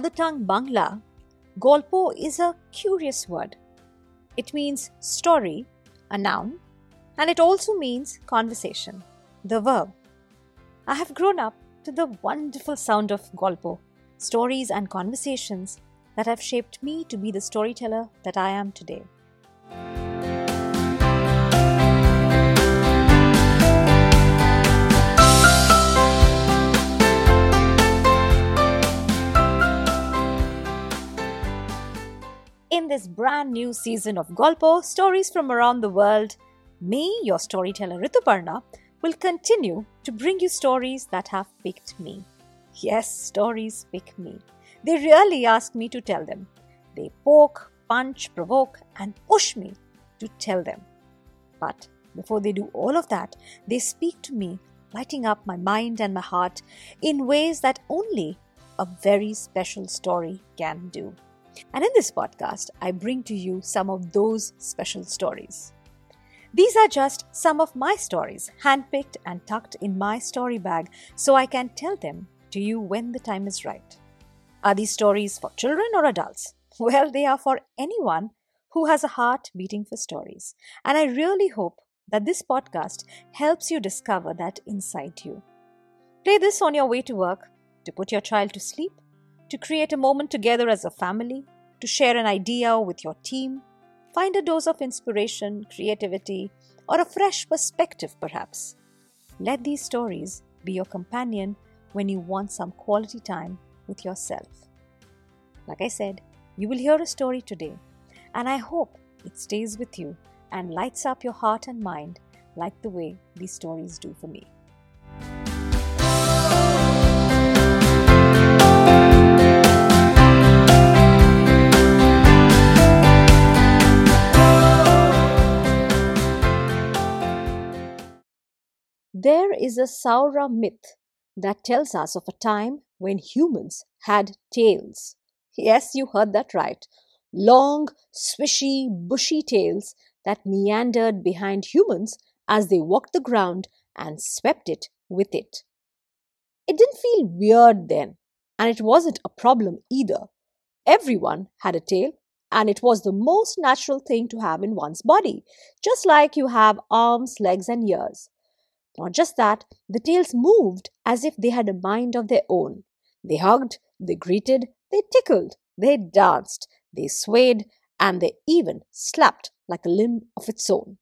Mother tongue Bangla, Golpo is a curious word. It means story, a noun, and it also means conversation, the verb. I have grown up to the wonderful sound of Golpo, stories and conversations that have shaped me to be the storyteller that I am today. Brand new season of Golpo, stories from around the world, me, your storyteller Rituparna, will continue to bring you stories that have picked me. Yes, stories pick me. They really ask me to tell them. They poke, punch, provoke, and push me to tell them. But before they do all of that, they speak to me, lighting up my mind and my heart in ways that only a very special story can do. And in this podcast, I bring to you some of those special stories. These are just some of my stories, handpicked and tucked in my story bag so I can tell them to you when the time is right. Are these stories for children or adults? Well, they are for anyone who has a heart beating for stories. And I really hope that this podcast helps you discover that inside you. Play this on your way to work, to put your child to sleep, to create a moment together as a family, to share an idea with your team, find a dose of inspiration, creativity, or a fresh perspective perhaps. Let these stories be your companion when you want some quality time with yourself. Like I said, you will hear a story today, and I hope it stays with you and lights up your heart and mind like the way these stories do for me. Is a Saura myth that tells us of a time when humans had tails. Yes, you heard that right. Long, swishy, bushy tails that meandered behind humans as they walked the ground and swept it with it. It didn't feel weird then, and it wasn't a problem either. Everyone had a tail, and it was the most natural thing to have in one's body, just like you have arms, legs, and ears. Not just that, the tails moved as if they had a mind of their own. They hugged, they greeted, they tickled, they danced, they swayed, and they even slapped like a limb of its own.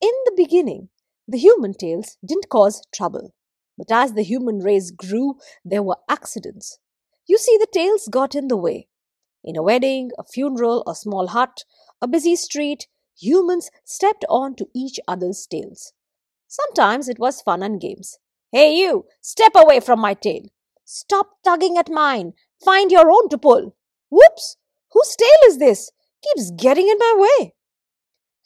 In the beginning, the human tails didn't cause trouble. But as the human race grew, there were accidents. You see, the tails got in the way. In a wedding, a funeral, a small hut, a busy street, humans stepped on to each other's tails. Sometimes it was fun and games. Hey, you, step away from my tail. Stop tugging at mine. Find your own to pull. Whoops! Whose tail is this? Keeps getting in my way.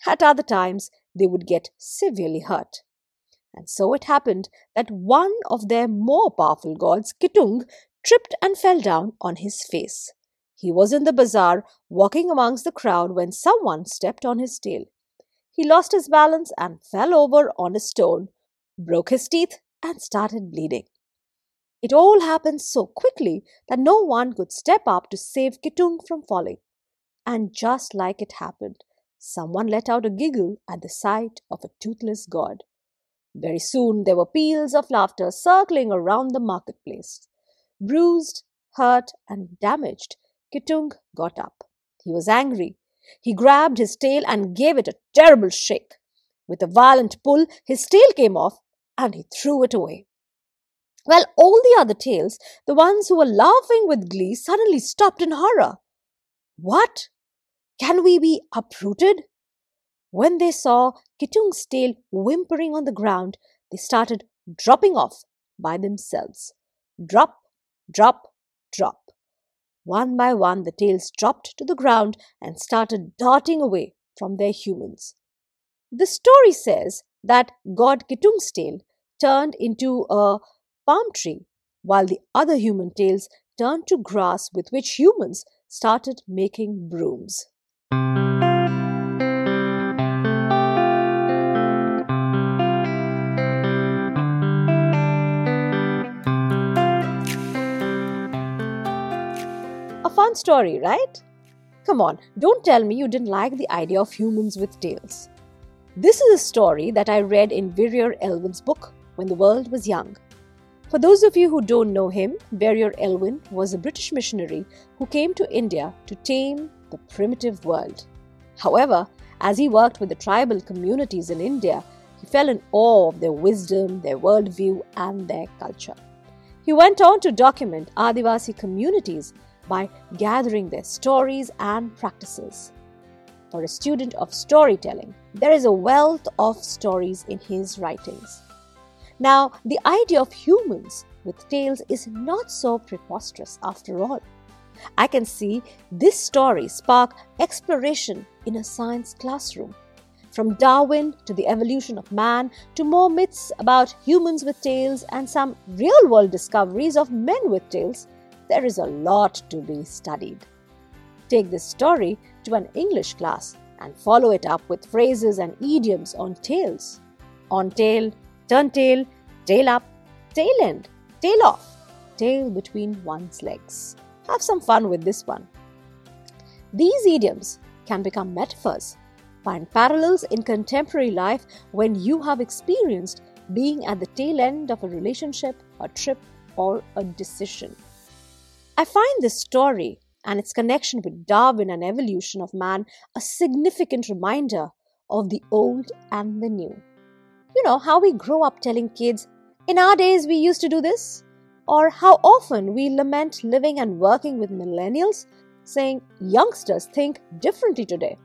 At other times, they would get severely hurt. And so it happened that one of their more powerful gods, Kitung, tripped and fell down on his face. He was in the bazaar, walking amongst the crowd, when someone stepped on his tail. He lost his balance and fell over on a stone, broke his teeth, and started bleeding. It all happened so quickly that no one could step up to save Kitung from falling. And just like it happened, someone let out a giggle at the sight of a toothless god. Very soon there were peals of laughter circling around the marketplace. Bruised, hurt, and damaged, Kitung got up. He was angry he grabbed his tail and gave it a terrible shake. With a violent pull, his tail came off and he threw it away. Well, all the other tails, the ones who were laughing with glee, suddenly stopped in horror. What? Can we be uprooted? When they saw Kitung's tail whimpering on the ground, they started dropping off by themselves. Drop, drop, drop. One by one, the tails dropped to the ground and started darting away from their humans. The story says that God Kitung's tail turned into a palm tree, while the other human tails turned to grass with which humans started making brooms. Fun story, right? Come on, don't tell me you didn't like the idea of humans with tails. This is a story that I read in Verrier Elwin's book, When the World Was Young. For those of you who don't know him, Verrier Elwin was a British missionary who came to India to tame the primitive world. However, as he worked with the tribal communities in India, he fell in awe of their wisdom, their worldview, and their culture. He went on to document Adivasi communities by gathering their stories and practices. For a student of storytelling, there is a wealth of stories in his writings. Now, the idea of humans with tails is not so preposterous after all. I can see this story spark exploration in a science classroom. From Darwin to the evolution of man to more myths about humans with tails and some real world discoveries of men with tails, there is a lot to be studied. Take this story to an English class and follow it up with phrases and idioms on tails. On tail, turn tail, tail up, tail end, tail off, tail between one's legs. Have some fun with this one. These idioms can become metaphors Find parallels in contemporary life when you have experienced being at the tail end of a relationship, a trip, or a decision. I find this story and its connection with Darwin and evolution of man a significant reminder of the old and the new. You know, how we grow up telling kids, in our days we used to do this, or how often we lament living and working with millennials, saying youngsters think differently today.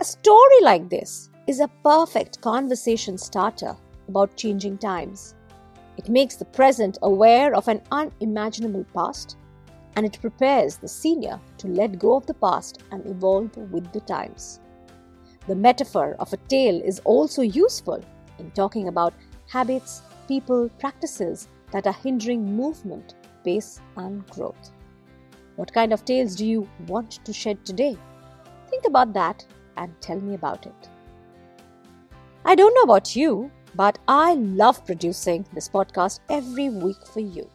A story like this is a perfect conversation starter about changing times. It makes the present aware of an unimaginable past and it prepares the senior to let go of the past and evolve with the times. The metaphor of a tail is also useful in talking about habits, people, practices that are hindering movement, pace, and growth. What kind of tails do you want to shed today? Think about that and tell me about it. I don't know about you, but I love producing this podcast every week for you.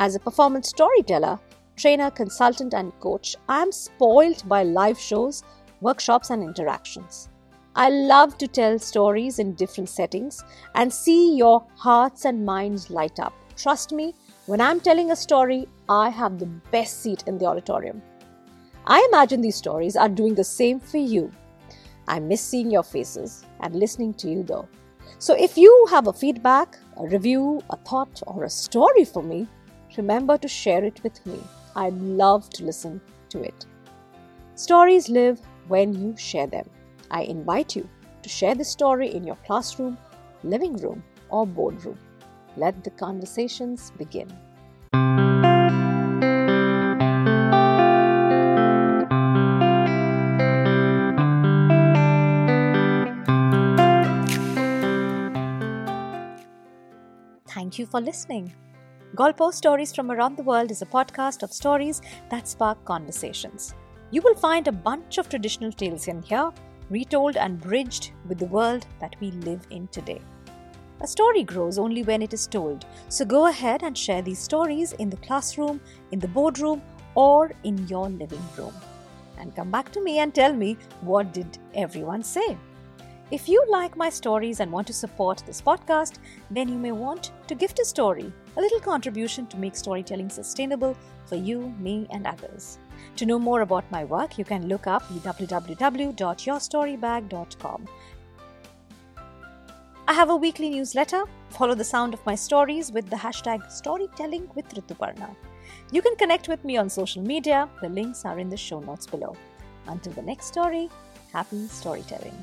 As a performance storyteller, trainer, consultant, and coach, I am spoiled by live shows, workshops, and interactions. I love to tell stories in different settings and see your hearts and minds light up. Trust me, when I'm telling a story, I have the best seat in the auditorium. I imagine these stories are doing the same for you. I miss seeing your faces and listening to you though. So if you have a feedback, a review, a thought, or a story for me, remember to share it with me. I'd love to listen to it. Stories live when you share them. I invite you to share the story in your classroom, living room, or boardroom. Let the conversations begin. Thank you for listening. Golpo Stories from Around the World is a podcast of stories that spark conversations. You will find a bunch of traditional tales in here, retold and bridged with the world that we live in today. A story grows only when it is told, so go ahead and share these stories in the classroom, in the boardroom, or in your living room. And come back to me and tell me what did everyone say? If you like my stories and want to support this podcast, then you may want to gift a story, a little contribution to make storytelling sustainable for you, me, and others. To know more about my work, you can look up www.yourstorybag.com. I have a weekly newsletter. Follow the sound of my stories with the hashtag storytelling with Rituparna. You can connect with me on social media. The links are in the show notes below. Until the next story, happy storytelling.